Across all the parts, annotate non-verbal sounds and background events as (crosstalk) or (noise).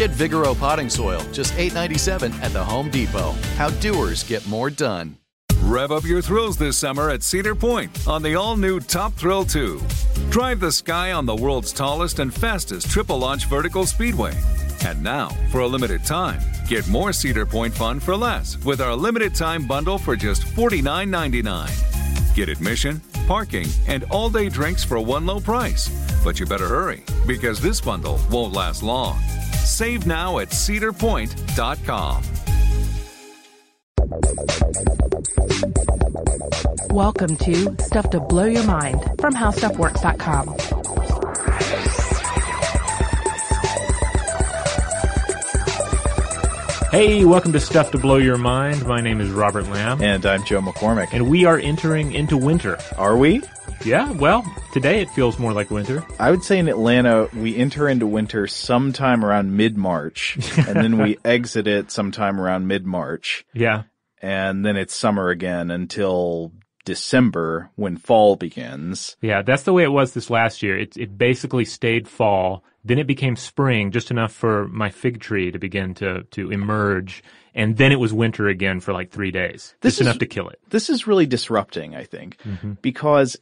Get Vigoro potting soil, just $8.97 at the Home Depot. How doers get more done. Rev up your thrills this summer at Cedar Point on the all new Top Thrill 2. Drive the sky on the world's tallest and fastest triple launch vertical speedway. And now, for a limited time, get more Cedar Point fun for less with our limited time bundle for just $49.99. Get admission, parking, and all day drinks for one low price. But you better hurry because this bundle won't last long. Save now at cedarpoint.com. Welcome to Stuff to Blow Your Mind from HowStuffWorks.com. Hey, welcome to Stuff to Blow Your Mind. My name is Robert Lamb. And I'm Joe McCormick. And we are entering into winter. Are we? Yeah, well, today it feels more like winter. I would say in Atlanta, we enter into winter sometime around mid-March, (laughs) and then we exit it sometime around mid-March. Yeah. And then it's summer again until December when fall begins. Yeah, that's the way it was this last year. It, it basically stayed fall. Then it became spring, just enough for my fig tree to begin to, to emerge. And then it was winter again for like three days. This just is- enough to kill it. This is really disrupting, I think, Mm-hmm. because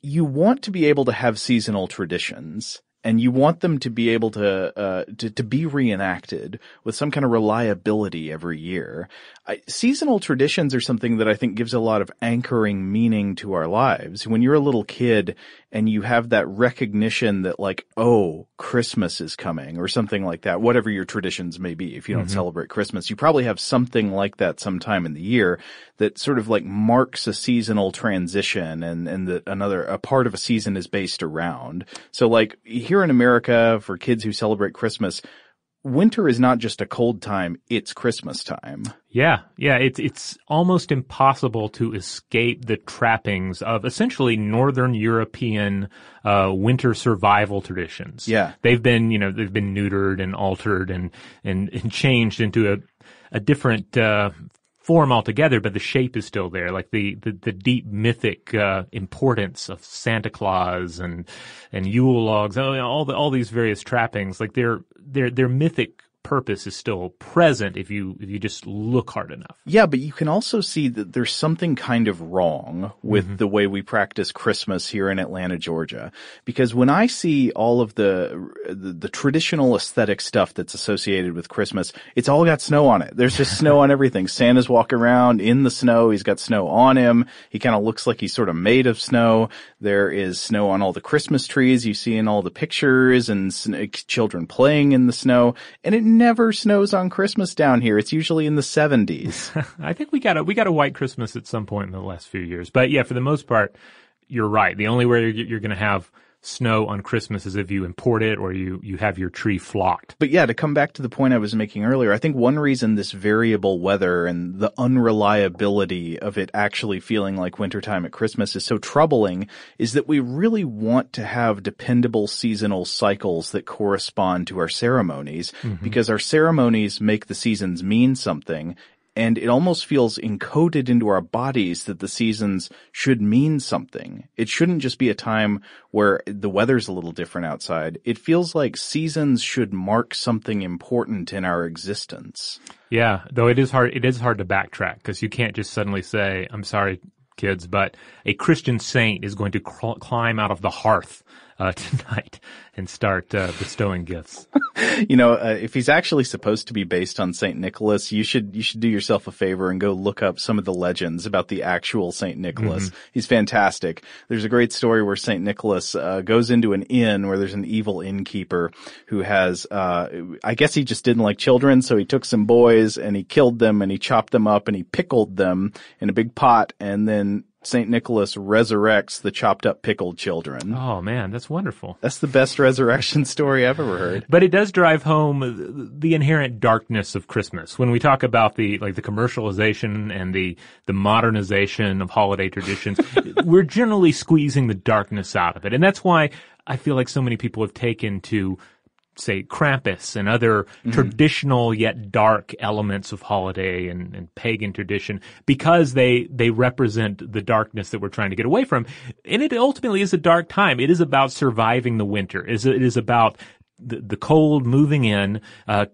you want to be able to have seasonal traditions and you want them to be able to, uh, to, to be reenacted with some kind of reliability every year. I, seasonal traditions are something that I think gives a lot of anchoring meaning to our lives. When you're a little kid and you have that recognition that like, oh, Christmas is coming or something like that, whatever your traditions may be. If you don't mm-hmm. celebrate Christmas, you probably have something like that sometime in the year that sort of like marks a seasonal transition and, and that another, a part of a season is based around. So like here in America for kids who celebrate Christmas, winter is not just a cold time, it's Christmas time. Yeah, yeah, it's it's almost impossible to escape the trappings of essentially Northern European uh, winter survival traditions. Yeah. they've been you know they've been neutered and altered and and, and changed into a a different uh, form altogether, but the shape is still there. Like the the, the deep mythic uh, importance of Santa Claus and and Yule logs, all all the all these various trappings, like they're they're they're mythic purpose is still present if you if you just look hard enough. Yeah, but you can also see that there's something kind of wrong with mm-hmm. the way we practice Christmas here in Atlanta, Georgia. Because when I see all of the, the the traditional aesthetic stuff that's associated with Christmas, it's all got snow on it. There's just snow (laughs) on everything. Santa's walking around in the snow. He's got snow on him. He kind of looks like he's sort of made of snow. There is snow on all the Christmas trees you see in all the pictures and sn- children playing in the snow. And it never snows on Christmas down here. It's usually in the 70s. (laughs) I think we got a we got a white Christmas at some point in the last few years, but yeah, for the most part, you're right. The only way you're, you're going to have snow on Christmas as if you import it or you, you have your tree flocked. But yeah, to come back to the point I was making earlier, I think one reason this variable weather and the unreliability of it actually feeling like wintertime at Christmas is so troubling is that we really want to have dependable seasonal cycles that correspond to our ceremonies mm-hmm. because our ceremonies make the seasons mean something and it almost feels encoded into our bodies that the seasons should mean something. It shouldn't just be a time where the weather's a little different outside. It feels like seasons should mark something important in our existence. Yeah, though it is hard. It is hard to backtrack because you can't just suddenly say, "I'm sorry, kids, but a Christian saint is going to cl- climb out of the hearth uh, (laughs) tonight and start uh, bestowing gifts." (laughs) You know, uh, if he's actually supposed to be based on Saint Nicholas, you should you should do yourself a favor and go look up some of the legends about the actual Saint Nicholas. He's fantastic. There's a great story where Saint Nicholas uh, goes into an inn where there's an evil innkeeper who has, uh, I guess he just didn't like children, so he took some boys and he killed them and he chopped them up and he pickled them in a big pot, and then Saint Nicholas resurrects the chopped up pickled children. Oh man, that's wonderful. That's the best resurrection (laughs) story I've ever heard. But it does drive home the inherent darkness of Christmas. When we talk about the like the commercialization and the the modernization of holiday traditions, (laughs) we're generally squeezing the darkness out of it. And that's why I feel like so many people have taken to say Krampus and other mm-hmm. traditional yet dark elements of holiday and, and pagan tradition because they they represent the darkness that we're trying to get away from. And it ultimately is a dark time. It is about surviving the winter. It is it is about the, the cold moving in, uh,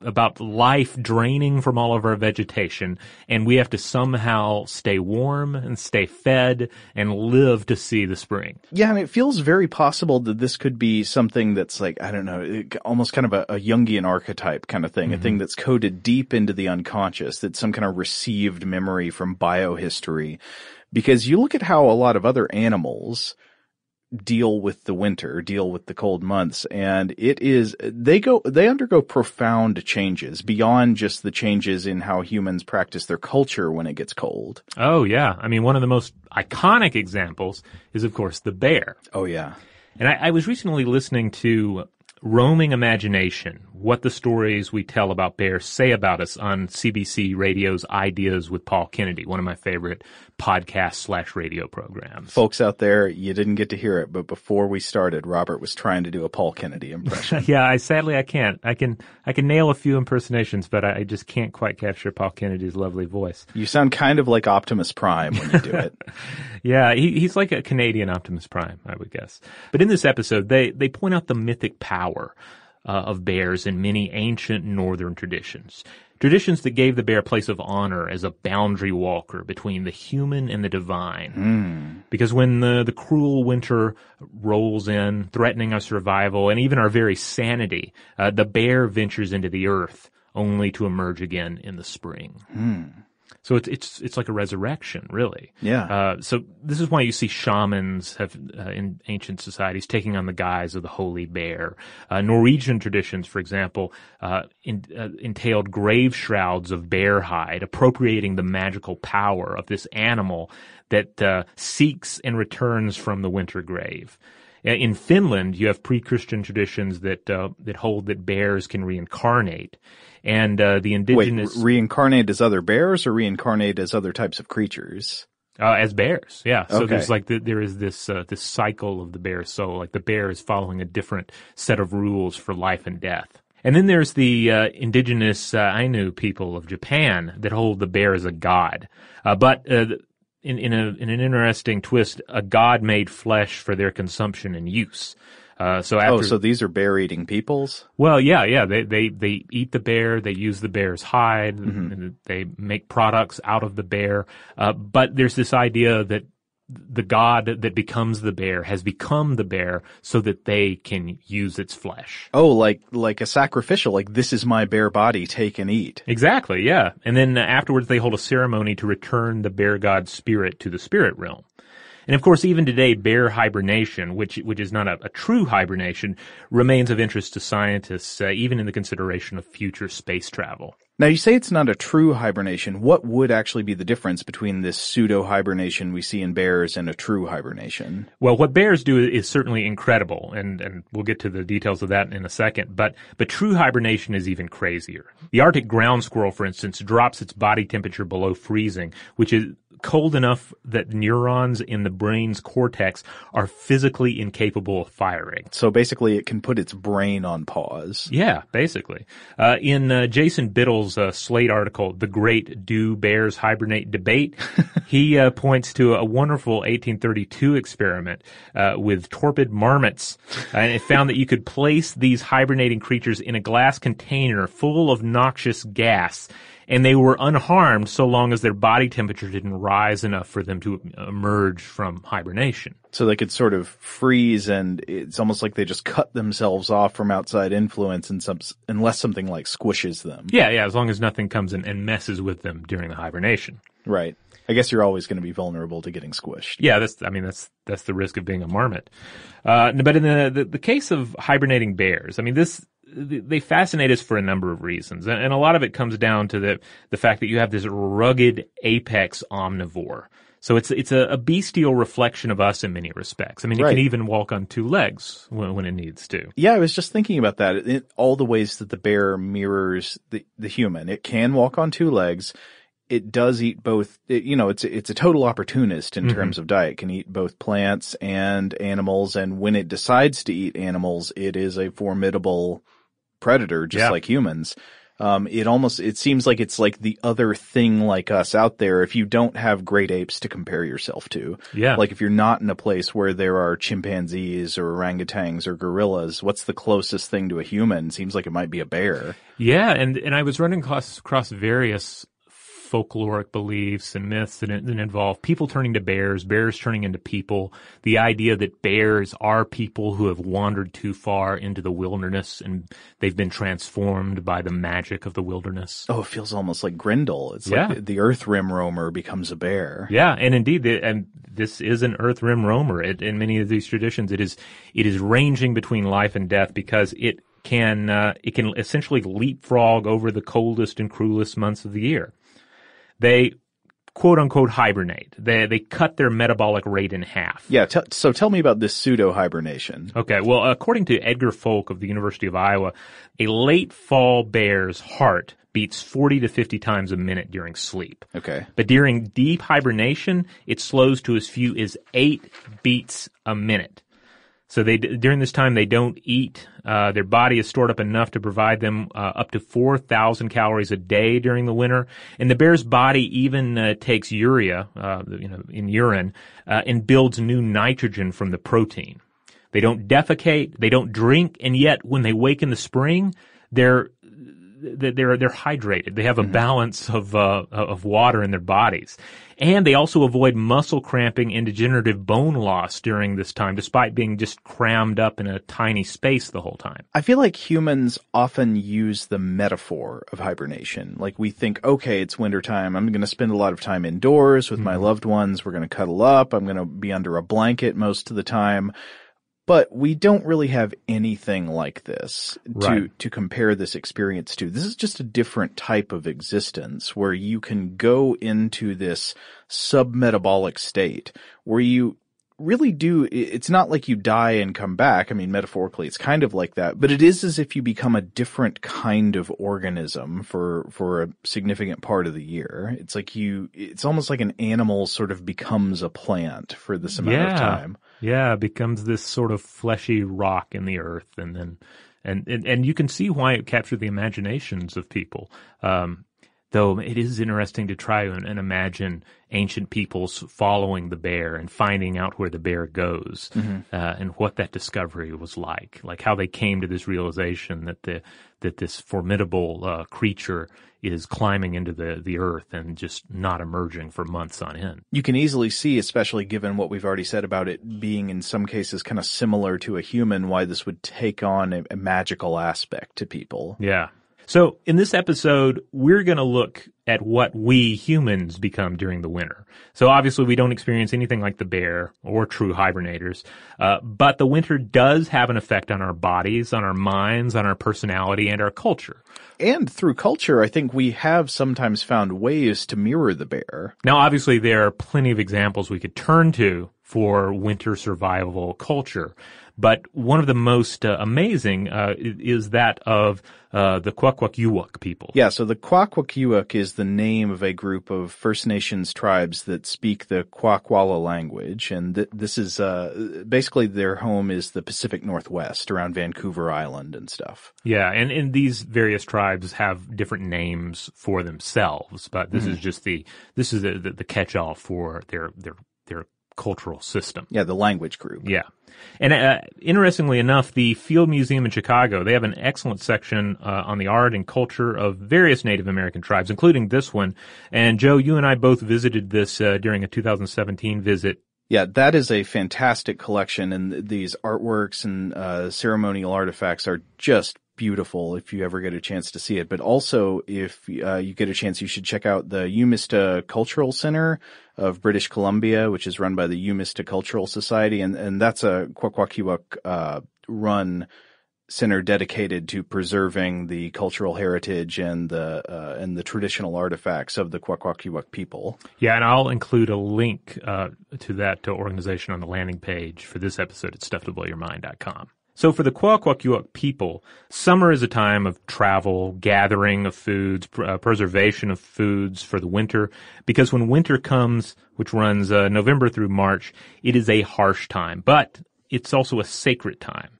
about life draining from all of our vegetation, and we have to somehow stay warm and stay fed and live to see the spring. Yeah, and it feels very possible that this could be something that's like, I don't know, almost kind of a, a Jungian archetype kind of thing, a thing that's coded deep into the unconscious, that's some kind of received memory from biohistory. Because you look at how a lot of other animals deal with the winter, deal with the cold months, and it is, they go, they undergo profound changes beyond just the changes in how humans practice their culture when it gets cold. Oh yeah, I mean one of the most iconic examples is of course the bear. Oh yeah. And I, I was recently listening to Roaming Imagination, what the stories we tell about bears say about us on CBC Radio's Ideas with Paul Kennedy, one of my favorite podcast slash radio programs. folks out there, you didn't get to hear it, but before we started, Robert was trying to do a Paul Kennedy impression. (laughs) yeah, I sadly I can't. I can I can nail a few impersonations, but I, I just can't quite capture Paul Kennedy's lovely voice. you sound kind of like Optimus Prime when you do it. (laughs) Yeah, he, he's like a Canadian Optimus Prime, I would guess. But in this episode, they they point out the mythic power uh, of bears in many ancient northern traditions. Traditions that gave the bear a place of honor as a boundary walker between the human and the divine. Because when the, the cruel winter rolls in, threatening our survival and even our very sanity, uh, the bear ventures into the earth only to emerge again in the spring. So it's it's it's like a resurrection, really. Yeah. Uh, so this is why you see shamans have uh, in ancient societies taking on the guise of the holy bear. Uh, Norwegian traditions, for example, uh, in, uh, entailed grave shrouds of bear hide, appropriating the magical power of this animal that uh, seeks and returns from the winter grave. In Finland, you have pre-Christian traditions that uh, that hold that bears can reincarnate, and uh, the Wait, indigenous re- reincarnate as other bears or reincarnate as other types of creatures? Uh, as bears, yeah. So Okay. there's like the, there is this uh, this cycle of the bear soul. Like the bear is following a different set of rules for life and death. And then there's the uh, indigenous uh, Ainu people of Japan that hold the bear as a god. Uh, but uh, in in a in an interesting twist, a god made flesh for their consumption and use. Uh, so after oh, so these are bear eating peoples? well, yeah, yeah. They they they eat the bear. They use the bear's hide. And they make products out of the bear. Uh, but there's this idea that the god that becomes the bear has become the bear so that they can use its flesh. Oh, like, like a sacrificial, like this is my bear body, take and eat. Exactly, yeah. And then afterwards, they hold a ceremony to return the bear god's spirit to the spirit realm. And of course, even today, bear hibernation, which which is not a, a true hibernation, remains of interest to scientists, uh, even in the consideration of future space travel. Now you say it's not a true hibernation. What would actually be the difference between this pseudo hibernation we see in bears and a true hibernation? Well, what bears do is certainly incredible, and, and we'll get to the details of that in a second, but, but true hibernation is even crazier. The Arctic ground squirrel, for instance, drops its body temperature below freezing, which is cold enough that neurons in the brain's cortex are physically incapable of firing. So basically it can put its brain on pause. Yeah, basically. Uh, in uh, Jason Bittel's uh, Slate article, The Great Do Bears Hibernate Debate, (laughs) he uh, points to a wonderful 1832 experiment uh, with torpid marmots. and it found that you could place these hibernating creatures in a glass container full of noxious gas and they were unharmed so long as their body temperature didn't rise enough for them to emerge from hibernation. So they could sort of freeze and it's almost like they just cut themselves off from outside influence and some, unless something like squishes them. Yeah, yeah, as long as nothing comes in and messes with them during the hibernation. Right. I guess you're always going to be vulnerable to getting squished. Yeah, that's, I mean, that's, that's the risk of being a marmot. Uh, but in the, the, the case of hibernating bears, I mean, this, they fascinate us for a number of reasons, and a lot of it comes down to the the fact that you have this rugged apex omnivore. So it's it's a, a bestial reflection of us in many respects. I mean, it Right. can even walk on two legs when, when it needs to. Yeah, I was just thinking about that. It, all the ways that the bear mirrors the, the human. It can walk on two legs. It does eat both. It, you know, it's it's a total opportunist in mm-hmm. terms of diet. It can eat both plants and animals, and when it decides to eat animals, it is a formidable predator, just Yeah. like humans. Um, it almost it seems like it's like the other thing like us out there. If you don't have great apes to compare yourself to, Yeah. like if you're not in a place where there are chimpanzees or orangutans or gorillas, what's the closest thing to a human? Seems like it might be a bear. Yeah, and and I was running across, across various folkloric beliefs and myths that, that involve people turning to bears, bears turning into people. The idea that bears are people who have wandered too far into the wilderness and they've been transformed by the magic of the wilderness. Oh, it feels almost like Grendel. It's Yeah. like the, Earth Rim roamer becomes a bear. Yeah, and indeed, the, and this is an Earth Rim roamer. It, in many of these traditions, it is it is ranging between life and death because it can uh, it can essentially leapfrog over the coldest and cruelest months of the year. They quote unquote hibernate. They they cut their metabolic rate in half. Yeah. T- so tell me about this pseudo hibernation. Okay, well, according to Edgar Folk of the University of Iowa, a late fall bear's heart beats 40 to 50 times a minute during sleep. Okay. But during deep hibernation, it slows to as few as eight beats a minute. So they during this time they don't eat. Uh, their body is stored up enough to provide them uh, up to four thousand calories a day during the winter. And the bear's body even uh, takes urea, uh, you know, in urine, uh, and builds new nitrogen from the protein. They don't defecate, they don't drink, and yet when they wake in the spring, they're they're they're hydrated. They have a balance of uh, of water in their bodies, and they also avoid muscle cramping and degenerative bone loss during this time, despite being just crammed up in a tiny space the whole time. I feel like humans often use the metaphor of hibernation. Like we think, okay, it's wintertime. I'm going to spend a lot of time indoors with my loved ones. We're going to cuddle up. I'm going to be under a blanket most of the time. But we don't really have anything like this to, Right. to compare this experience to. This is just a different type of existence where you can go into this submetabolic state where you really do, it's not like you die and come back. I mean, metaphorically, it's kind of like that, but it is as if you become a different kind of organism for, for a significant part of the year. It's like you, it's almost like an animal sort of becomes a plant for this amount of time. Yeah, becomes this sort of fleshy rock in the earth, and then and and, and you can see why it captured the imaginations of people. Um, though it is interesting to try and, and imagine ancient peoples following the bear and finding out where the bear goes uh, and what that discovery was like, like how they came to this realization that the that this formidable uh, creature is climbing into the the earth and just not emerging for months on end. You can easily see, especially given what we've already said about it being in some cases kind of similar to a human, why this would take on a, a magical aspect to people. Yeah. So in this episode, we're going to look at what we humans become during the winter. So obviously we don't experience anything like the bear or true hibernators, uh, but the winter does have an effect on our bodies, on our minds, on our personality, and our culture. And through culture, I think we have sometimes found ways to mirror the bear. Now obviously there are plenty of examples we could turn to for winter survival culture. But one of the most uh, amazing uh, is that of uh, the Kwakwaka'wakw people. Yeah, so the Kwakwaka'wakw is the name of a group of First Nations tribes that speak the Kwakwala language, and th- this is uh, basically their home is the Pacific Northwest around Vancouver Island and stuff. Yeah, and, and these various tribes have different names for themselves, but this mm-hmm. is just the this is the, the, the catch-all for their their their cultural system. Yeah, the language group. Yeah. And uh, interestingly enough, the Field Museum in Chicago, they have an excellent section uh, on the art and culture of various Native American tribes, including this one. And Joe, you and I both visited this uh, during a 2017 visit. Yeah, that is a fantastic collection, and these artworks and uh, ceremonial artifacts are just beautiful if you ever get a chance to see it. But also, if uh, you get a chance, you should check out the U'mista Cultural Center of British Columbia, which is run by the U'mista Cultural Society, and and that's a Kwakwaka'wakw uh, run center dedicated to preserving the cultural heritage and the uh, and the traditional artifacts of the Kwakwaka'wakw people. Yeah, and I'll include a link uh, to that organization on the landing page for this episode at stufftoblowyourmind.com. So for the Kwakwaka'wakw people, summer is a time of travel, gathering of foods, uh, preservation of foods for the winter, because when winter comes, which runs uh, November through March, it is a harsh time, but it's also a sacred time.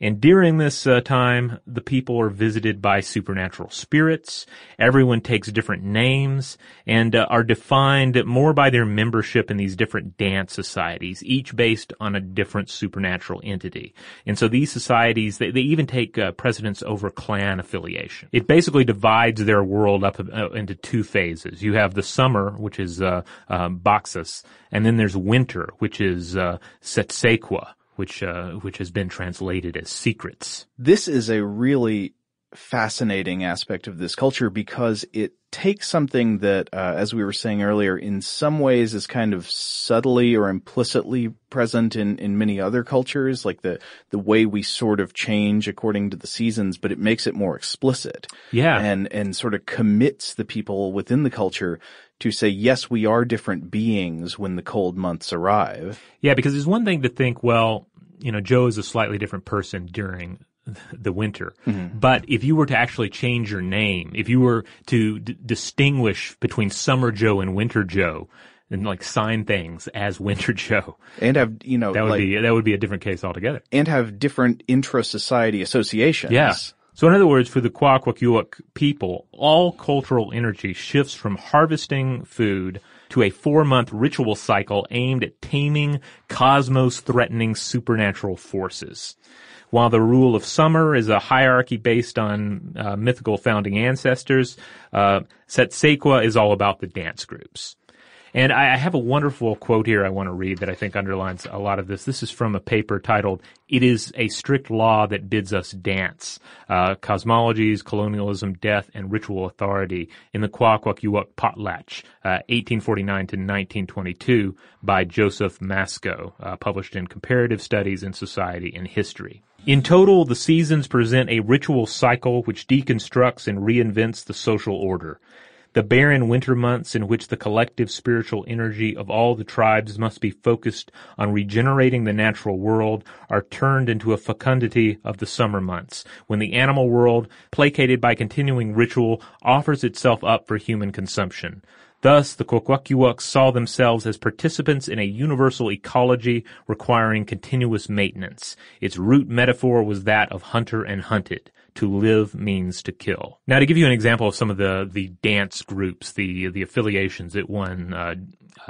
And during this uh, time, the people are visited by supernatural spirits. Everyone takes different names and uh, are defined more by their membership in these different dance societies, each based on a different supernatural entity. And so these societies, they, they even take uh, precedence over clan affiliation. It basically divides their world up uh, into two phases. You have the summer, which is uh, um, Boxus, and then there's winter, which is uh, Setsekwa which uh, which has been translated as secrets. This is a really fascinating aspect of this culture because it takes something that, uh, as we were saying earlier, in some ways is kind of subtly or implicitly present in, in many other cultures, like the, the way we sort of change according to the seasons, but it makes it more explicit. Yeah. And, and sort of commits the people within the culture to say, yes, we are different beings when the cold months arrive. Yeah, because it's one thing to think, well, you know, Joe is a slightly different person during (laughs) the winter. Mm-hmm. But if you were to actually change your name, if you were to d- distinguish between Summer Joe and Winter Joe, and like sign things as (laughs) Winter Joe, and have you know that would like, be that would be a different case altogether, and have different intra-society associations. Yeah. So in other words, for the Kwakwaka'wakw people, all cultural energy shifts from harvesting food to a four month ritual cycle aimed at taming cosmos threatening supernatural forces. While the rule of summer is a hierarchy based on uh, mythical founding ancestors, uh, Setsekwa is all about the dance groups. And I have a wonderful quote here I want to read that I think underlines a lot of this. This is from a paper titled, It is a Strict Law That Bids Us Dance, uh, Cosmologies, Colonialism, Death, and Ritual Authority in the Kwakwaka'wakw Potlatch, uh, 1849 to 1922 by Joseph Masco, uh, published in Comparative Studies in Society and History. In total, the seasons present a ritual cycle which deconstructs and reinvents the social order. The barren winter months in which the collective spiritual energy of all the tribes must be focused on regenerating the natural world are turned into a fecundity of the summer months, when the animal world, placated by continuing ritual, offers itself up for human consumption. Thus, the Kwakwaka'wakw saw themselves as participants in a universal ecology requiring continuous maintenance. Its root metaphor was that of hunter and hunted. To live means to kill. Now, to give you an example of some of the, the dance groups, the, the affiliations that one uh,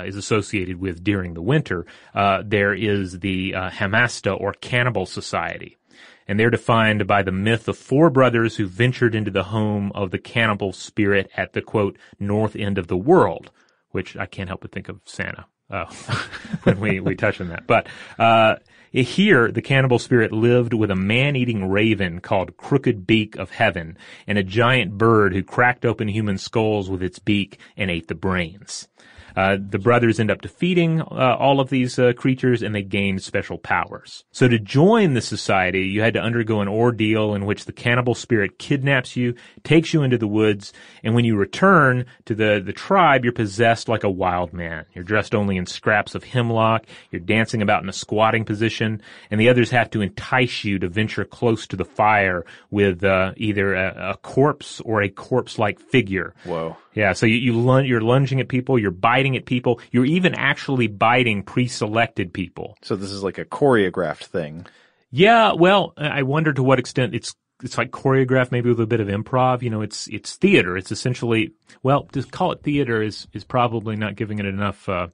is associated with during the winter, uh, there is the uh, Hamatsa or Cannibal Society. And they're defined by the myth of four brothers who ventured into the home of the cannibal spirit at the quote, north end of the world, which I can't help but think of Santa. Oh, (laughs) when we, we touch on that. But, uh, Here, the cannibal spirit lived with a man-eating raven called Crooked Beak of Heaven and a giant bird who cracked open human skulls with its beak and ate the brains. Uh, the brothers end up defeating uh, all of these uh, creatures and they gain special powers. So to join the society, you had to undergo an ordeal in which the cannibal spirit kidnaps you, takes you into the woods, and when you return to the, the tribe, you're possessed like a wild man. You're dressed only in scraps of hemlock, you're dancing about in a squatting position, and the others have to entice you to venture close to the fire with uh, either a, a corpse or a corpse-like figure. Whoa. Yeah, so you, you lun- you're lunging at people, you're biting at people, you're even actually biting pre-selected people. So this is like a choreographed thing. Yeah, well, I wonder to what extent it's it's like choreographed, maybe with a bit of improv. You know, it's it's theater. It's essentially well, to call it theater is is probably not giving it enough uh,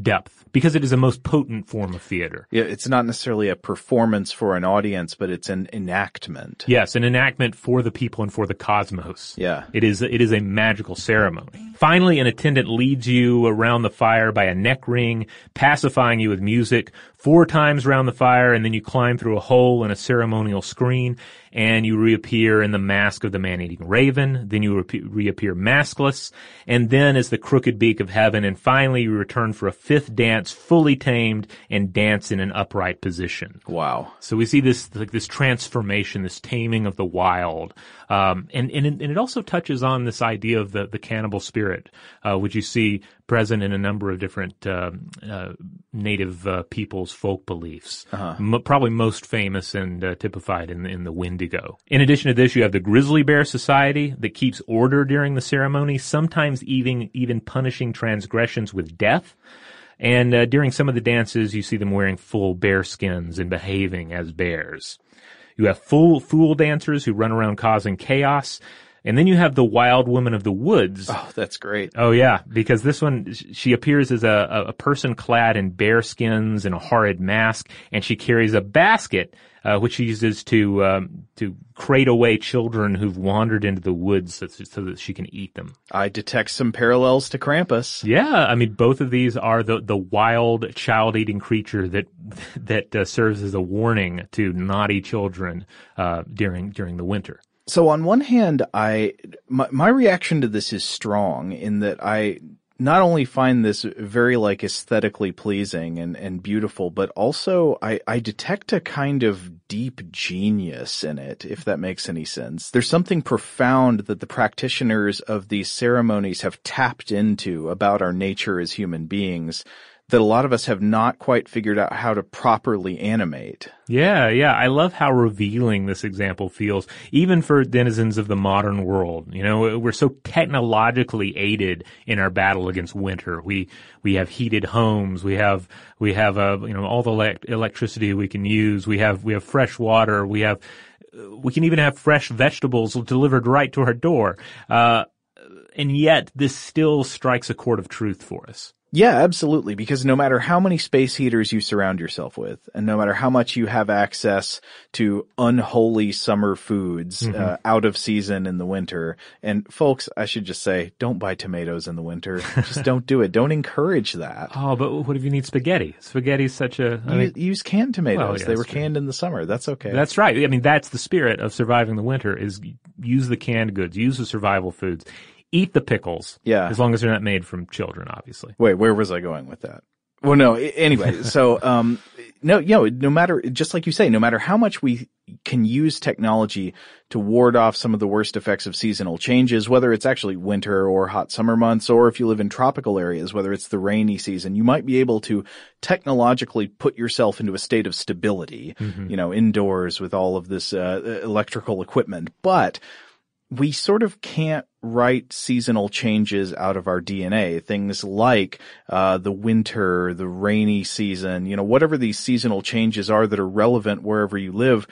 depth because it is a most potent form of theater. Yeah, it's not necessarily a performance for an audience, but it's an enactment. Yes, an enactment for the people and for the cosmos. Yeah. It is it is a magical ceremony. Finally, an attendant leads you around the fire by a neck ring, pacifying you with music four times around the fire, and then you climb through a hole in a ceremonial screen, and you reappear in the mask of the man-eating raven. Then you re- reappear maskless, and then as the crooked beak of heaven, and finally you return for a fifth dance, fully tamed, and dance in an upright position. Wow. So we see this like this transformation, this taming of the wild, um, and and it, and it also touches on this idea of the the cannibal spirit, uh, which you see present in a number of different um, uh, native uh, peoples' folk beliefs. M- probably most famous and uh, typified in in the Wendigo. In addition to this, you have the Grizzly Bear Society that keeps order during the ceremony, sometimes even even punishing transgressions with death. And uh, during some of the dances, you see them wearing full bear skins and behaving as bears. You have full fool dancers who run around causing chaos. And then you have the wild woman of the woods. Oh, that's great. Oh yeah, because this one, she appears as a, a person clad in bear skins and a horrid mask, and she carries a basket, uh, which she uses to, um, to crate away children who've wandered into the woods so, so that she can eat them. I detect some parallels to Krampus. Yeah, I mean, both of these are the the wild child-eating creature that that uh, serves as a warning to naughty children uh, during during the winter. So on one hand, I my, my reaction to this is strong in that I not only find this very like aesthetically pleasing and, and beautiful, but also I, I detect a kind of deep genius in it, if that makes any sense. There's something profound that the practitioners of these ceremonies have tapped into about our nature as human beings that a lot of us have not quite figured out how to properly animate. Yeah, yeah. I love how revealing this example feels, even for denizens of the modern world. You know, we're so technologically aided in our battle against winter. We, we have heated homes. We have, we have, uh, you know, all the elect- electricity we can use. We have, we have fresh water. We have, we can even have fresh vegetables delivered right to our door. Uh, and yet this still strikes a chord of truth for us. Yeah, absolutely. Because no matter how many space heaters you surround yourself with, and no matter how much you have access to unholy summer foods Mm-hmm. uh, out of season in the winter, and folks, I should just say, don't buy tomatoes in the winter. just don't do it. Don't encourage that. Oh, but what if you need spaghetti? Spaghetti's such a. I You- mean, use canned tomatoes. Well, yeah, they were true. canned in the summer. That's okay. That's right. I mean, that's the spirit of surviving the winter is use the canned goods, use the survival foods, eat the pickles. Yeah. As long as they're not made from children, obviously. Wait, where was I going with that? Well, no. Anyway, (laughs) so um, no, you know, no matter, just like you say, no matter how much we can use technology to ward off some of the worst effects of seasonal changes, whether it's actually winter or hot summer months, or if you live in tropical areas, whether it's the rainy season, you might be able to technologically put yourself into a state of stability, you know, indoors with all of this uh, electrical equipment, but we sort of can't write seasonal changes out of our DNA. Things like uh, the winter, the rainy season, you know, whatever these seasonal changes are that are relevant wherever you live,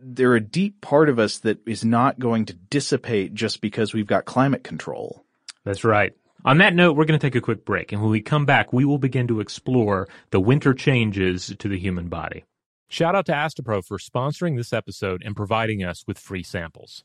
they're a deep part of us that is not going to dissipate just because we've got climate control. That's right. On that note, we're going to take a quick break, and when we come back, we will begin to explore the winter changes to the human body. Shout out to Astepro for sponsoring this episode and providing us with free samples.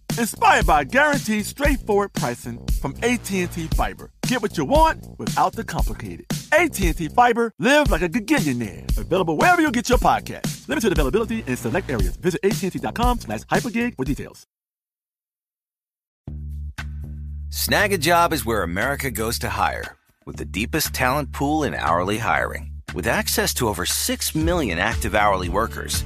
inspired by guaranteed straightforward pricing from AT&T Fiber. Get what you want without the complicated. AT&T Fiber, live like a gigillionaire. Available wherever you get your podcast. Limited availability in select areas. Visit AT&T.com slash hypergig for details. Snagajob is where America goes to hire, with the deepest talent pool in hourly hiring. With access to over 6 million active hourly workers,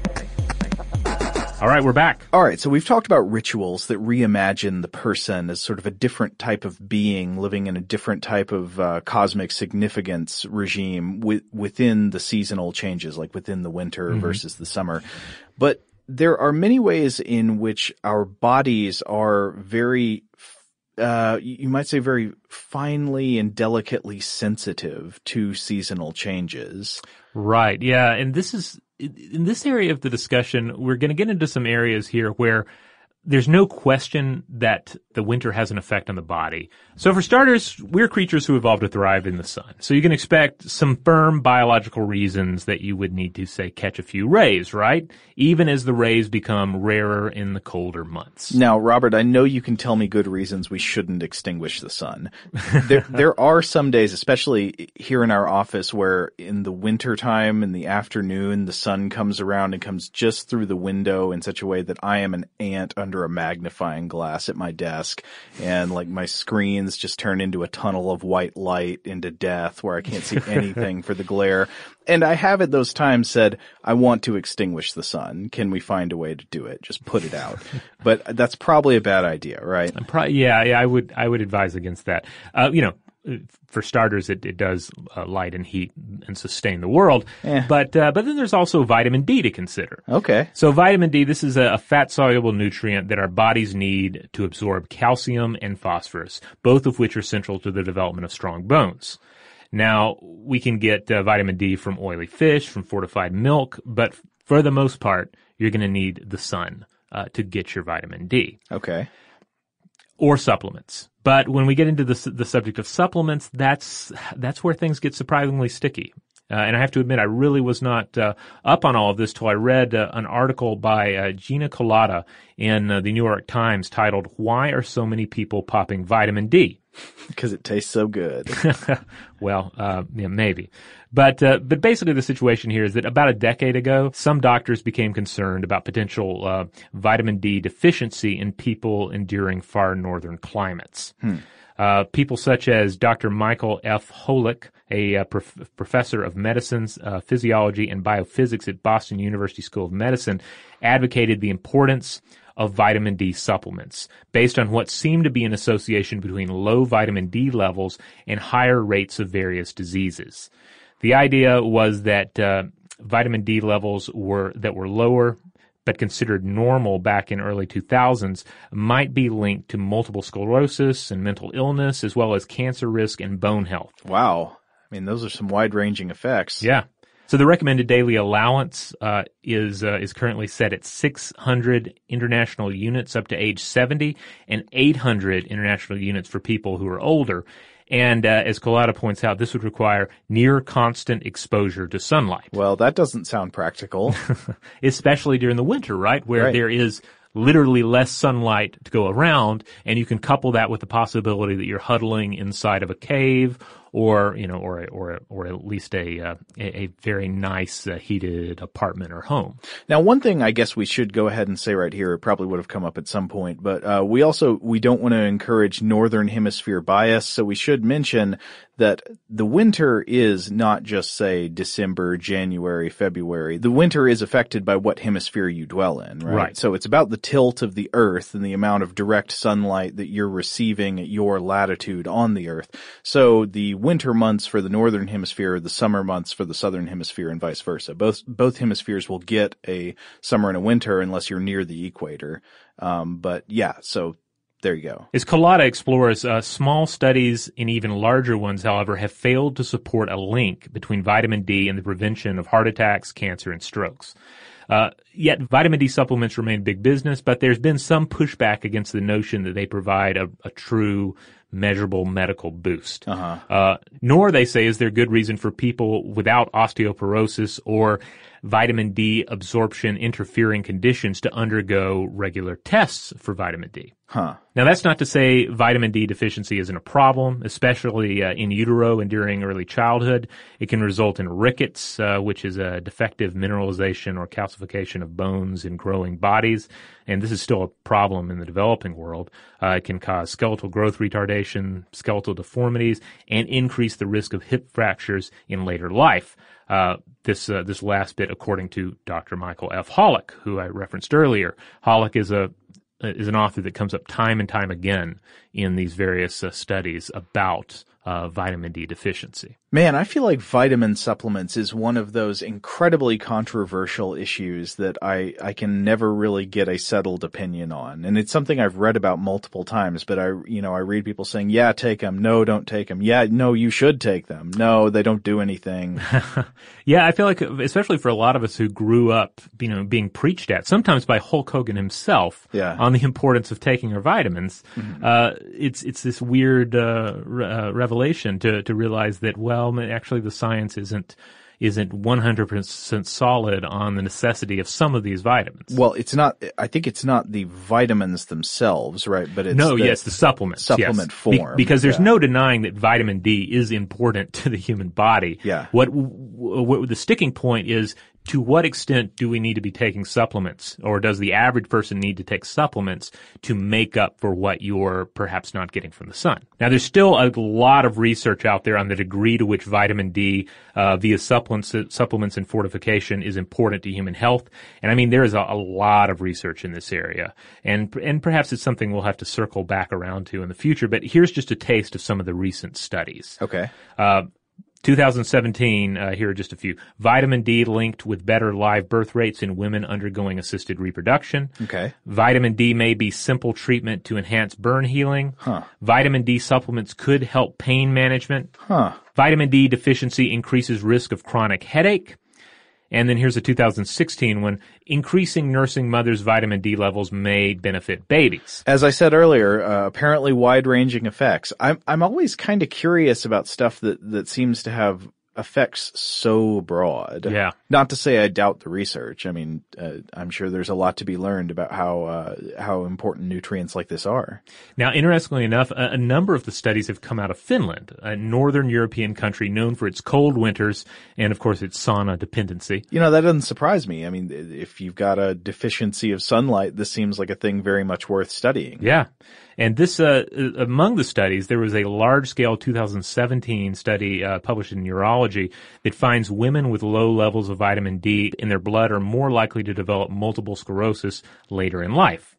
All right, we're back. All right, so we've talked about rituals that reimagine the person as sort of a different type of being living in a different type of uh, cosmic significance regime with, within the seasonal changes, like within the winter mm-hmm. versus the summer. But there are many ways in which our bodies are very uh, you might say very finely and delicately sensitive to seasonal changes. Right. Yeah. And this is in this area of the discussion, we're going to get into some areas here where there's no question that the winter has an effect on the body. So for starters, we're creatures who evolved to thrive in the sun. So you can expect some firm biological reasons that you would need to say catch a few rays, right? Even as the rays become rarer in the colder months. Now, Robert, I know you can tell me good reasons we shouldn't extinguish the sun. there, (laughs) there are some days, especially here in our office, where in the winter time, in the afternoon, the sun comes around and comes just through the window in such a way that I am an ant under a magnifying glass at my desk desk and like my screens just turn into a tunnel of white light into death where I can't see (laughs) anything for the glare. And I have at those times said, I want to extinguish the sun. Can we find a way to do it? Just put it out. (laughs) but that's probably a bad idea, right? Pro- yeah, yeah, I would, I would advise against that. Uh, you know, for starters, it, it does uh, light and heat and sustain the world. Eh. But uh, but then there's also vitamin D to consider. Okay. So vitamin D, this is a, a fat soluble nutrient that our bodies need to absorb calcium and phosphorus, both of which are central to the development of strong bones. Now we can get uh, vitamin D from oily fish, from fortified milk, but for the most part, you're going to need the sun uh, to get your vitamin D Okay. or supplements. But when we get into the, the subject of supplements, that's that's where things get surprisingly sticky. Uh, and I have to admit, I really was not uh, up on all of this till I read uh, an article by uh, Gina Kolata in uh, the New York Times titled "Why Are So Many People Popping Vitamin D?" (laughs) Because it tastes so good. (laughs) well, uh, yeah, maybe. But uh, but basically, the situation here is that about a decade ago, some doctors became concerned about potential uh, vitamin D deficiency in people enduring far northern climates. Uh, people such as Dr. Michael F. Holick, a uh, prof- professor of medicine, uh, physiology, and biophysics at Boston University School of Medicine, advocated the importance of vitamin D supplements based on what seemed to be an association between low vitamin D levels and higher rates of various diseases. The idea was that uh, vitamin D levels were that were lower but considered normal back in early 2000s might be linked to multiple sclerosis and mental illness as well as cancer risk and bone health. wow. I mean, those are some wide ranging effects. Yeah. So the recommended daily allowance uh, is uh, is currently set at 600 international units up to age 70 and 800 international units for people who are older. And uh, as Kolata points out, this would require near constant exposure to sunlight, Well, that doesn't sound practical. (laughs) especially during the winter, right, where Right. there is literally less sunlight to go around, and you can couple that with the possibility that you're huddling inside of a cave or you know, or or or at least a uh, a, very nice uh, heated apartment or home. Now, one thing I guess we should go ahead and say right here, it probably would have come up at some point, but uh, we also we don't want to encourage northern hemisphere bias, so we should mention that the winter is not just say December, January, February. The winter is affected by what hemisphere you dwell in, right? Right. So it's about the tilt of the Earth and the amount of direct sunlight that you're receiving at your latitude on the Earth. So the winter months for the northern hemisphere, the summer months for the southern hemisphere, and vice versa. Both both hemispheres will get a summer and a winter unless you're near the equator. Um, but yeah, so there you go. As Kolata explores, uh, small studies and even larger ones, however, have failed to support a link between vitamin D and the prevention of heart attacks, cancer, and strokes. Uh, yet vitamin D supplements remain big business, but there's been some pushback against the notion that they provide a, a true measurable medical boost. Uh, nor, they say, is there good reason for people without osteoporosis or vitamin D absorption interfering conditions to undergo regular tests for vitamin D. Huh. Now, that's not to say vitamin D deficiency isn't a problem, especially uh, in utero and during early childhood. It can result in rickets, uh, which is a defective mineralization or calcification of bones in growing bodies. And this is still a problem in the developing world. Uh, it can cause skeletal growth retardation, skeletal deformities, and increase the risk of hip fractures in later life. Uh, this uh, this last bit, according to Dr. Michael F. Holick, who I referenced earlier. Holick is a is an author that comes up time and time again in these various uh, studies about uh, vitamin D deficiency. Man, I feel like vitamin supplements is one of those incredibly controversial issues that I, I can never really get a settled opinion on. And it's something I've read about multiple times, but I, you know, I read people saying, yeah, take them. No, don't take them. Yeah, no, you should take them. No, they don't do anything. (laughs) Yeah, I feel like, especially for a lot of us who grew up, you know, being preached at, sometimes by Hulk Hogan himself, Yeah. on the importance of taking our vitamins, uh, it's it's this weird uh, re- uh, revelation to to realize that well, actually, the science isn't isn't 100% solid on the necessity of some of these vitamins. Well, it's not, I think it's not the vitamins themselves, right? But it's no, the, yes, the supplements. supplement yes. Be- form, because there's yeah. no denying that vitamin D is important (laughs) to the human body. Yeah. What, what the sticking point is, to what extent do we need to be taking supplements or does the average person need to take supplements to make up for what you're perhaps not getting from the sun? Now there's still a lot of research out there on the degree to which vitamin D uh, via supplements, supplements and fortification is important to human health. And I mean, there is a, a lot of research in this area and, and perhaps it's something we'll have to circle back around to in the future, but here's just a taste of some of the recent studies. Okay. Uh, 2017, uh, here are just a few. Vitamin D linked with better live birth rates in women undergoing assisted reproduction. Okay. Vitamin D may be simple treatment to enhance burn healing. Huh. Vitamin D supplements could help pain management. Huh. Vitamin D deficiency increases risk of chronic headache. And then here's a 2016 one. Increasing nursing mothers' vitamin D levels may benefit babies. As I said earlier, uh, apparently wide-ranging effects. I'm I'm always kind of curious about stuff that that seems to have effects so broad. Yeah. Not to say I doubt the research. I mean, uh, I'm sure there's a lot to be learned about how uh, how important nutrients like this are. Now, interestingly enough, a, a number of the studies have come out of Finland, a northern European country known for its cold winters and, of course, its sauna dependency. You know, that doesn't surprise me. I mean, if you've got a deficiency of sunlight, this seems like a thing very much worth studying. Yeah. And this, uh, among the studies, there was a large-scale 2017 study uh, published in Neurology that finds women with low levels of vitamin D in their blood are more likely to develop multiple sclerosis later in life.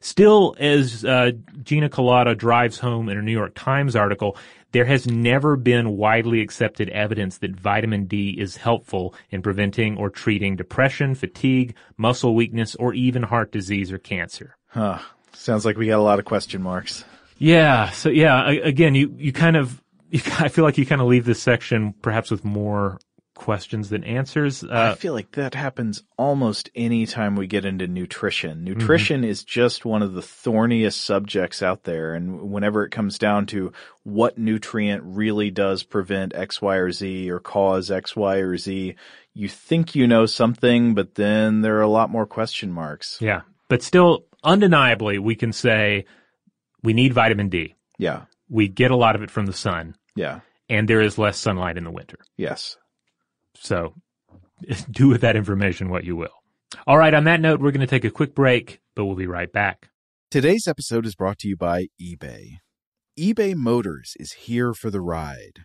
Still, as uh, Gina Kolata drives home in a New York Times article, there has never been widely accepted evidence that vitamin D is helpful in preventing or treating depression, fatigue, muscle weakness, or even heart disease or cancer. Huh. Sounds like we got a lot of question marks. Yeah. So yeah, again, you, you kind of, you, (laughs) I feel like you kind of leave this section perhaps with more questions than answers. Uh, I feel like that happens almost any time we get into nutrition. Nutrition mm-hmm. is just one of the thorniest subjects out there. And whenever it comes down to what nutrient really does prevent X, Y, or Z or cause X, Y, or Z, you think you know something, but then there are a lot more question marks. Yeah. But still, undeniably, we can say we need vitamin D. Yeah. We get a lot of it from the sun. Yeah. And there is less sunlight in the winter. Yes. So (laughs) do with that information what you will. All right. On that note, we're going to take a quick break, but we'll be right back. Today's episode is brought to you by eBay. eBay Motors is here for the ride.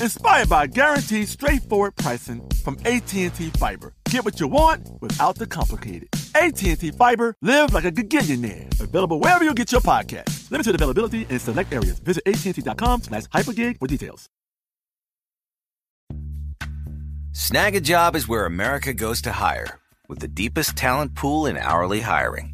inspired by guaranteed straightforward pricing from AT&T Fiber. Get what you want without the complicated. AT&T Fiber, live like a gigillionaire. Available wherever you get your podcast. Limited availability in select areas. Visit AT&T.com slash hypergig for details. Snagajob is where America goes to hire, with the deepest talent pool in hourly hiring.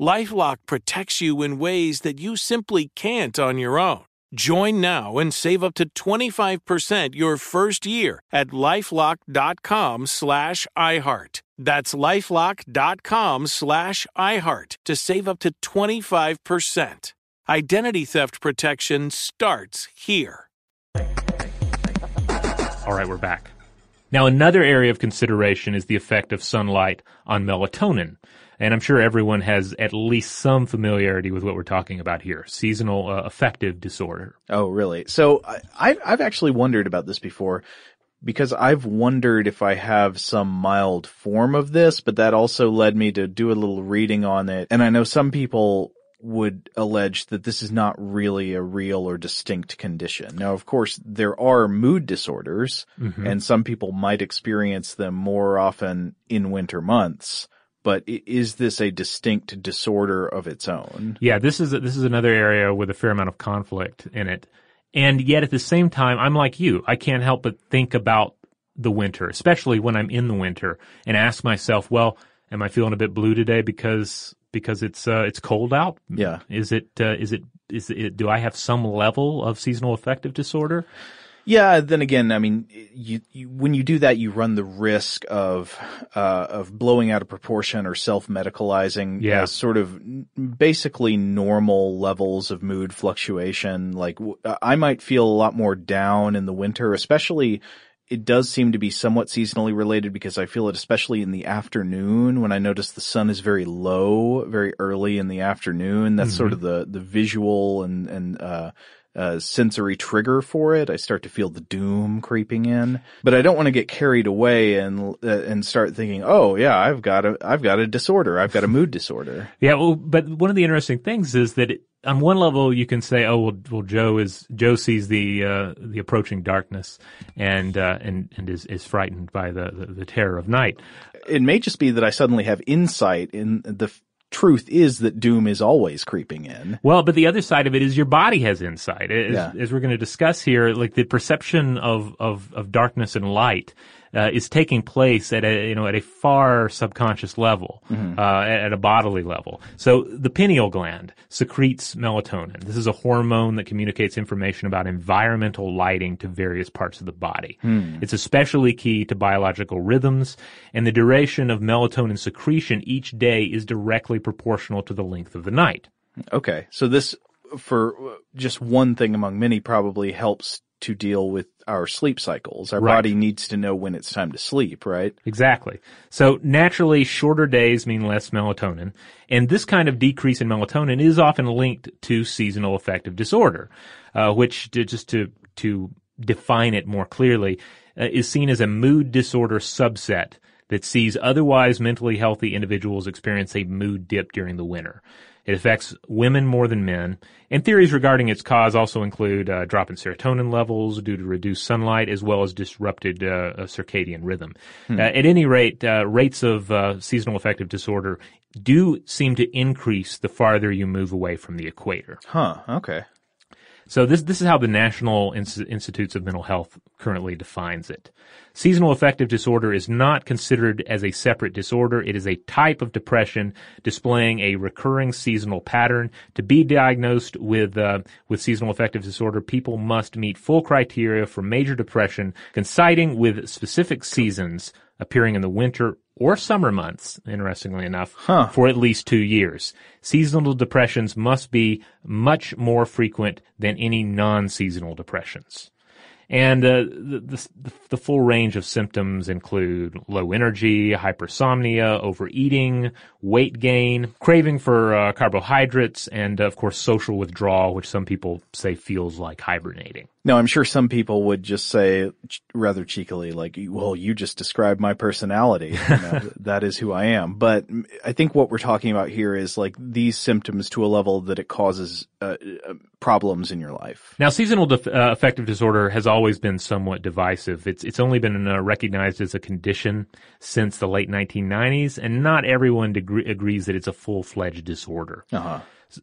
Lifelock protects you in ways that you simply can't on your own. Join now and save up to 25% your first year at lifelock.com slash iHeart. That's lifelock.com slash iHeart to save up to 25%. Identity theft protection starts here. All right, we're back. Now, another area of consideration is the effect of sunlight on melatonin. And I'm sure everyone has at least some familiarity with what we're talking about here seasonal uh, affective disorder. Oh, really? So I, I've actually wondered about this before because I've wondered if I have some mild form of this, but that also led me to do a little reading on it. And I know some people would allege that this is not really a real or distinct condition. Now, of course, there are mood disorders Mhm. and some people might experience them more often in winter months. But is this a distinct disorder of its own? Yeah, this is this is another area with a fair amount of conflict in it, and yet at the same time, I'm like you. I can't help but think about the winter, especially when I'm in the winter, and ask myself, well, am I feeling a bit blue today because because it's uh, it's cold out? Yeah. Is it uh, is it is it do I have some level of seasonal affective disorder? Yeah, then again, I mean, you, you when you do that, you run the risk of uh, of blowing out of proportion or self medicalizing. Yeah. sort of basically normal levels of mood fluctuation. Like w- I might feel a lot more down in the winter, especially. It does seem to be somewhat seasonally related because I feel it especially in the afternoon when I notice the sun is very low, very early in the afternoon. That's sort Mhm. of the, the visual and, and, uh, uh, sensory trigger for it. I start to feel the doom creeping in, but I don't want to get carried away and, uh, and start thinking, oh yeah, I've got a, I've got a disorder. I've got a mood disorder. Yeah, well, but one of the interesting things is that it, on one level you can say, oh well, well Joe is Joe sees the uh, the approaching darkness and uh, and and is is frightened by the, the the terror of night. It may just be that I suddenly have insight in the truth is that doom is always creeping in. Well, but the other side of it is your body has insight. As, Yeah. as we're going to discuss here, like the perception of, of, of darkness and light, uh, is taking place at a, you know, at a far subconscious level, Mhm. uh, at at a bodily level. So the pineal gland secretes melatonin. This is a hormone that communicates information about environmental lighting to various parts of the body. Hmm. It's especially key to biological rhythms, and the duration of melatonin secretion each day is directly proportional to the length of the night. Okay. So this, for just one thing among many, probably helps to deal with our sleep cycles. Our Right. body needs to know when it's time to sleep, right? Exactly. So naturally, shorter days mean less melatonin, and this kind of decrease in melatonin is often linked to seasonal affective disorder, uh, which to, just to to define it more clearly uh, is seen as a mood disorder subset that sees otherwise mentally healthy individuals experience a mood dip during the winter. It affects women more than men, and theories regarding its cause also include uh, drop in serotonin levels due to reduced sunlight, as well as disrupted uh, uh, circadian rhythm. Hmm. Uh, at any rate, uh, rates of uh, seasonal affective disorder do seem to increase the farther you move away from the equator. Huh. Okay. So this this is how the National Ins- Institutes of Mental Health currently defines it. Seasonal affective disorder is not considered as a separate disorder. It is a type of depression displaying a recurring seasonal pattern. To be diagnosed with uh, with seasonal affective disorder, people must meet full criteria for major depression, coinciding with specific seasons appearing in the winter or summer months, interestingly enough, Huh. for at least two years. Seasonal depressions must be much more frequent than any non-seasonal depressions. And uh, the, the, the full range of symptoms include low energy, hypersomnia, overeating, weight gain, craving for uh, carbohydrates, and of course social withdrawal, which some people say feels like hibernating. Now, I'm sure some people would just say rather cheekily, like, well, you just described my personality. You know, (laughs) that is who I am. But I think what we're talking about here is like these symptoms to a level that it causes uh, uh, problems in your life. Now, seasonal def- uh, affective disorder has always been somewhat divisive. It's it's only been uh, recognized as a condition since the late 1990s, and not everyone agrees that it's a full fledged disorder. Uh-huh.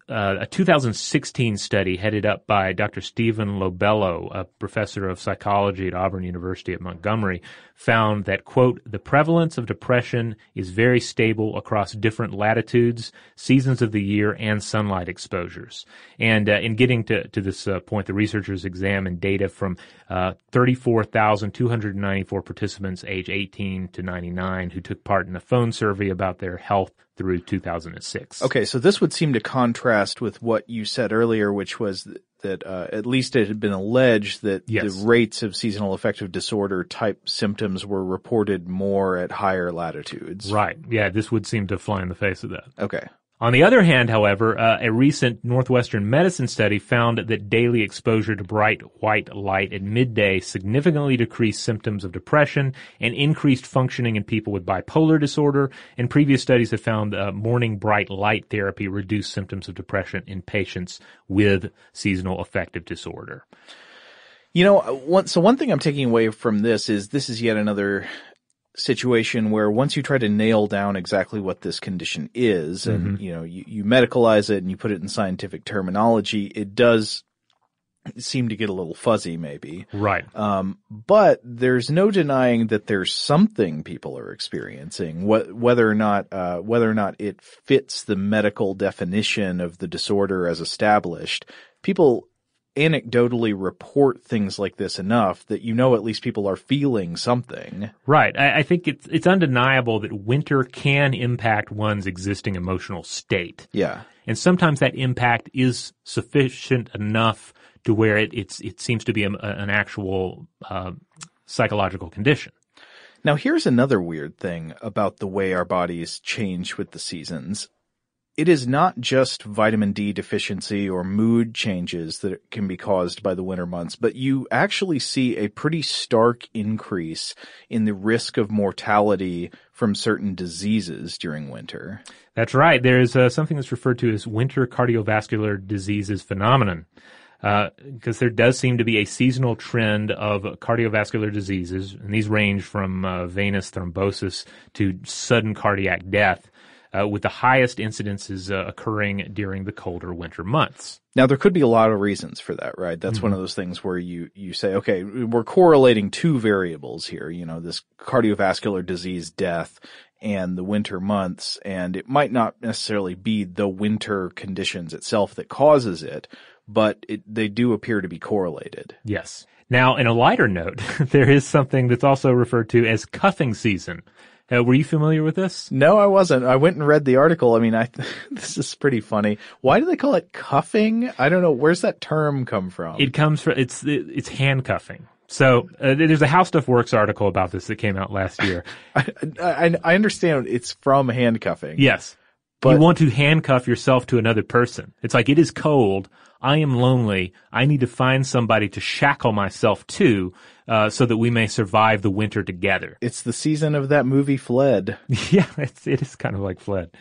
Uh, a 2016 study headed up by Dr. Stephen Lobello, a professor of psychology at Auburn University at Montgomery, found that, quote, the prevalence of depression is very stable across different latitudes, seasons of the year, and sunlight exposures. And uh, in getting to, to this uh, point, the researchers examined data from uh, 34,294 participants age 18 to 99 who took part in a phone survey about their health through 2006. Okay, so this would seem to contrast with what you said earlier, which was that uh, at least it had been alleged that Yes. the rates of seasonal affective disorder type symptoms were reported more at higher latitudes. Right. Yeah, this would seem to fly in the face of that. Okay. On the other hand, however, uh, a recent Northwestern medicine study found that daily exposure to bright white light at midday significantly decreased symptoms of depression and increased functioning in people with bipolar disorder. And previous studies have found uh, morning bright light therapy reduced symptoms of depression in patients with seasonal affective disorder. You know, one, so one thing I'm taking away from this is this is yet another situation where once you try to nail down exactly what this condition is and, Mhm. you know, you, you medicalize it and you put it in scientific terminology, it does seem to get a little fuzzy maybe. Right. Um, but there's no denying that there's something people are experiencing, wh- whether or not, uh, whether or not it fits the medical definition of the disorder as established. People anecdotally report things like this enough that you know at least people are feeling something. Right. I, I think it's it's undeniable that winter can impact one's existing emotional state. Yeah. And sometimes that impact is sufficient enough to where it it's it seems to be a, an actual uh, psychological condition. Now here's another weird thing about the way our bodies change with the seasons. It is not just vitamin D deficiency or mood changes that can be caused by the winter months, but you actually see a pretty stark increase in the risk of mortality from certain diseases during winter. That's right. There's uh, something that's referred to as winter cardiovascular diseases phenomenon. Because there does seem to be a seasonal trend of cardiovascular diseases, and these range from uh, venous thrombosis to sudden cardiac death, uh, with the highest incidences uh, occurring during the colder winter months. Now there could be a lot of reasons for that, right? That's one Mhm. of those things where you, you say, okay, we're correlating two variables here, you know, this cardiovascular disease death and the winter months, and it might not necessarily be the winter conditions itself that causes it, but it, they do appear to be correlated. Yes. Now, in a lighter note, (laughs) there is something that's also referred to as cuffing season. Uh, were you familiar with this? No, I wasn't. I went and read the article. I mean, I, (laughs) this is pretty funny. Why do they call it cuffing? I don't know. Where's that term come from? It comes from it's it's handcuffing. So uh, there's a How Stuff Works article about this that came out last year. (laughs) I, I, I understand it's from handcuffing. yes, But- you want to handcuff yourself to another person. It's like it is cold. I am lonely. I need to find somebody to shackle myself to, uh, so that we may survive the winter together. It's the season of that movie Fled. (laughs) yeah, it's, it is kind of like Fled.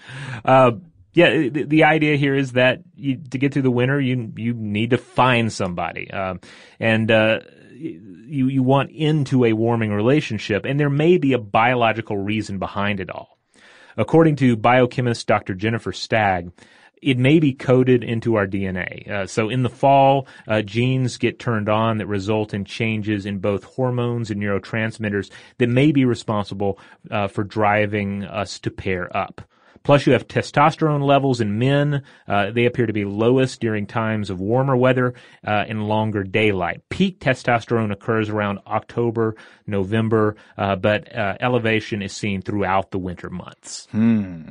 Uh, yeah, the, the idea here is that you, to get through the winter, you you need to find somebody, um, and uh, you you want into a warming relationship, and there may be a biological reason behind it all. According to biochemist Dr. Jennifer Stagg, it may be coded into our DNA. Uh, so in the fall, uh, genes get turned on that result in changes in both hormones and neurotransmitters that may be responsible uh, for driving us to pair up. Plus, you have testosterone levels in men. Uh, they appear to be lowest during times of warmer weather uh, and longer daylight. Peak testosterone occurs around October, November, uh, but uh, elevation is seen throughout the winter months. Hmm.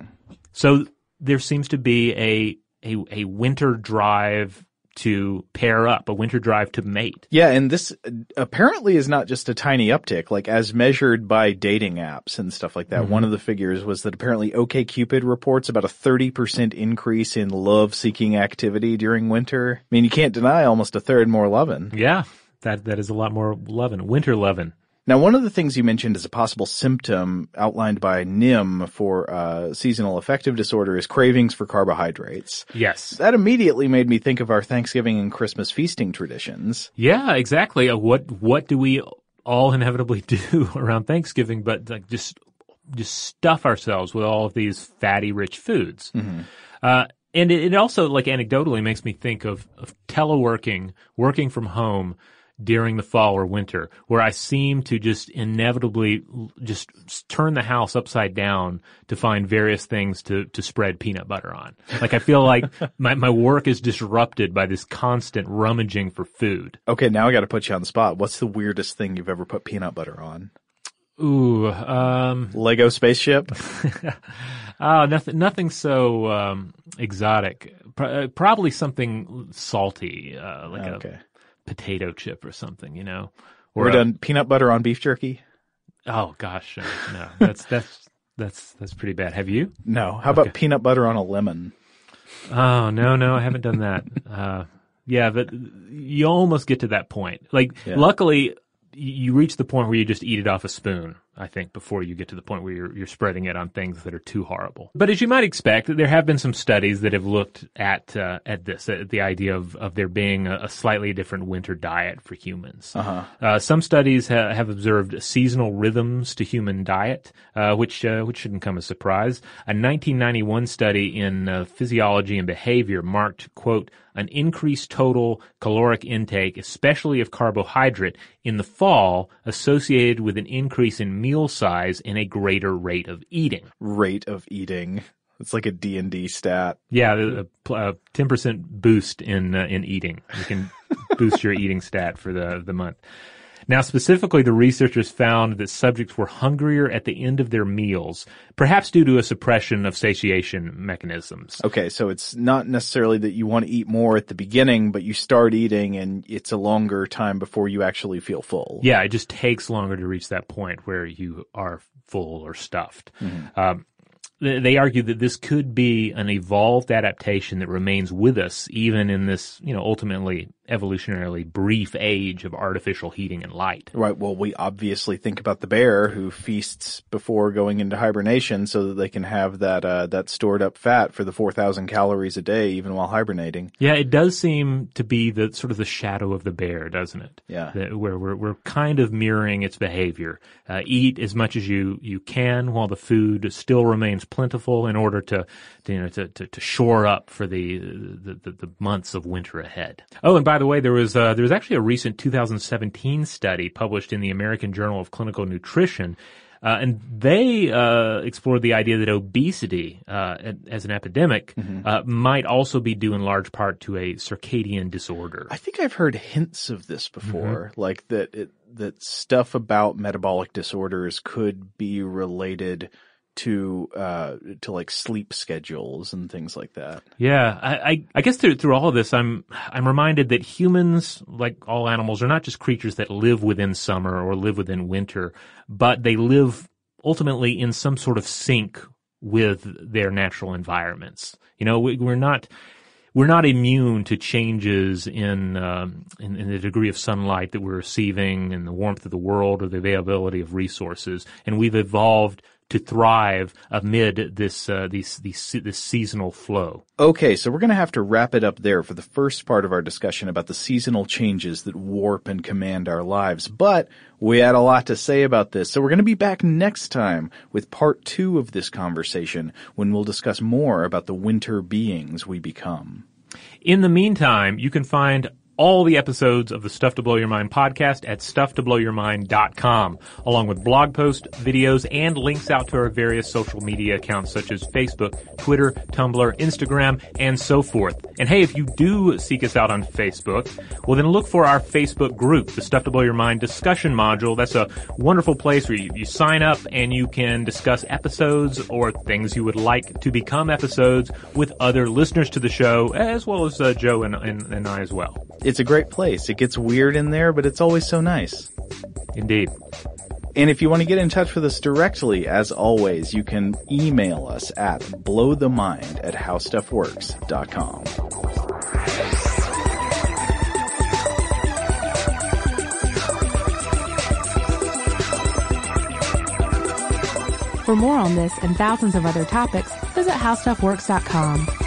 So there seems to be a a, a winter drive to pair up, a winter drive to mate. Yeah, and this apparently is not just a tiny uptick, like as measured by dating apps and stuff like that. Mhm. One of the figures was that apparently OKCupid reports about a 30% increase in love seeking activity during winter. I mean, you can't deny almost a third more lovin'. Yeah, that that is a lot more lovin', winter lovin'. Now, one of the things you mentioned as a possible symptom outlined by NIM for uh, seasonal affective disorder is cravings for carbohydrates. Yes. That immediately made me think of our Thanksgiving and Christmas feasting traditions. Yeah, exactly. Uh, what what do we all inevitably (laughs) do around Thanksgiving but like just just stuff ourselves with all of these fatty rich foods. Uh, and it, it also like anecdotally makes me think of, of teleworking, working from home during the fall or winter, where I seem to just inevitably just turn the house upside down to find various things to, to spread peanut butter on. Like I feel like (laughs) my, my work is disrupted by this constant rummaging for food. Okay, now I got to put you on the spot. What's the weirdest thing you've ever put peanut butter on? Ooh, um, Lego spaceship? (laughs) oh, nothing, nothing so um, exotic. Pro- uh, probably something salty, uh, like Okay. a potato chip or something, you know. We're a- done peanut butter on beef jerky? Oh gosh, no, (laughs) that's that's that's that's pretty bad. Have you? No. How about peanut butter on a lemon? Oh no, no, I haven't done that. (laughs) Uh, yeah, but you almost get to that point. Like, Yeah. luckily, you reach the point where you just eat it off a spoon. I think before you get to the point where you're you're spreading it on things that are too horrible. But as you might expect, there have been some studies that have looked at uh, at this, at the idea of of there being a, a slightly different winter diet for humans. Uh-huh. Uh, some studies ha- have observed seasonal rhythms to human diet, uh, which uh, which shouldn't come as a surprise. A 1991 study in uh, Physiology and Behavior marked quote an increased total caloric intake, especially of carbohydrate, in the fall associated with an increase in meal size and a greater rate of eating. Rate of eating. It's like a D&D stat. Yeah, a ten percent boost in uh, in eating. You can (laughs) boost your eating stat for the the month. Now, specifically, the researchers found that subjects were hungrier at the end of their meals, perhaps due to a suppression of satiation mechanisms. Okay, so it's not necessarily that you want to eat more at the beginning, but you start eating and it's a longer time before you actually feel full. Yeah, it just takes longer to reach that point where you are full or stuffed. Um, they argue that this could be an evolved adaptation that remains with us even in this, you know, ultimately evolutionarily brief age of artificial heating and light. Right. Well, we obviously think about the bear who feasts before going into hibernation so that they can have that, uh, that stored up fat for the 4,000 calories a day even while hibernating. Yeah, it does seem to be the sort of the shadow of the bear, doesn't it? Yeah. Where we're we're kind of mirroring its behavior. Uh, eat as much as you you can while the food still remains plentiful in order to, to you know to, to, to shore up for the, the the the months of winter ahead. Oh, and by the way, there was uh, there was actually a recent 2017 study published in the American Journal of Clinical Nutrition. Uh, and they uh, explored the idea that obesity uh, as an epidemic uh, might also be due in large part to a circadian disorder. I think I've heard hints of this before, like that it, that stuff about metabolic disorders could be related to uh to like sleep schedules and things like that. Yeah, I, I, I guess through, through all of this, I'm I'm reminded that humans, like all animals, are not just creatures that live within summer or live within winter, but they live ultimately in some sort of sync with their natural environments. You know, we, we're not we're not immune to changes in, um, in in the degree of sunlight that we're receiving and the warmth of the world or the availability of resources, and we've evolved to thrive amid this uh, these, these this seasonal flow. Okay, so we're going to have to wrap it up there for the first part of our discussion about the seasonal changes that warp and command our lives. But we had a lot to say about this, so we're going to be back next time with part two of this conversation when we'll discuss more about the winter beings we become. In the meantime, you can find all the episodes of the Stuff to Blow Your Mind podcast at stufftoblowyourmind.com, along with blog posts, videos, and links out to our various social media accounts such as Facebook, Twitter, Tumblr, Instagram, and so forth. And hey, if you do seek us out on Facebook, well then look for our Facebook group, the Stuff to Blow Your Mind discussion module. That's a wonderful place where you, you sign up and you can discuss episodes or things you would like to become episodes with other listeners to the show, as well as uh, Joe and, and, and I as well. It's a great place. It gets weird in there, but it's always so nice. Indeed. And if you want to get in touch with us directly, as always, you can email us at blowthemind at howstuffworks.com. For more on this and thousands of other topics, visit howstuffworks.com.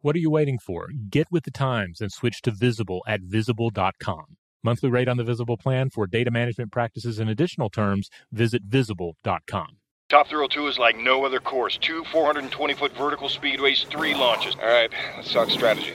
What are you waiting for? Get with the times and switch to Visible at visible.com. Monthly rate on the Visible plan for data management practices and additional terms, visit visible.com. Top Thrill 2 is like no other course. Two 420 foot vertical speedways, three launches. All right, let's talk strategy.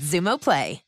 Xumo Play.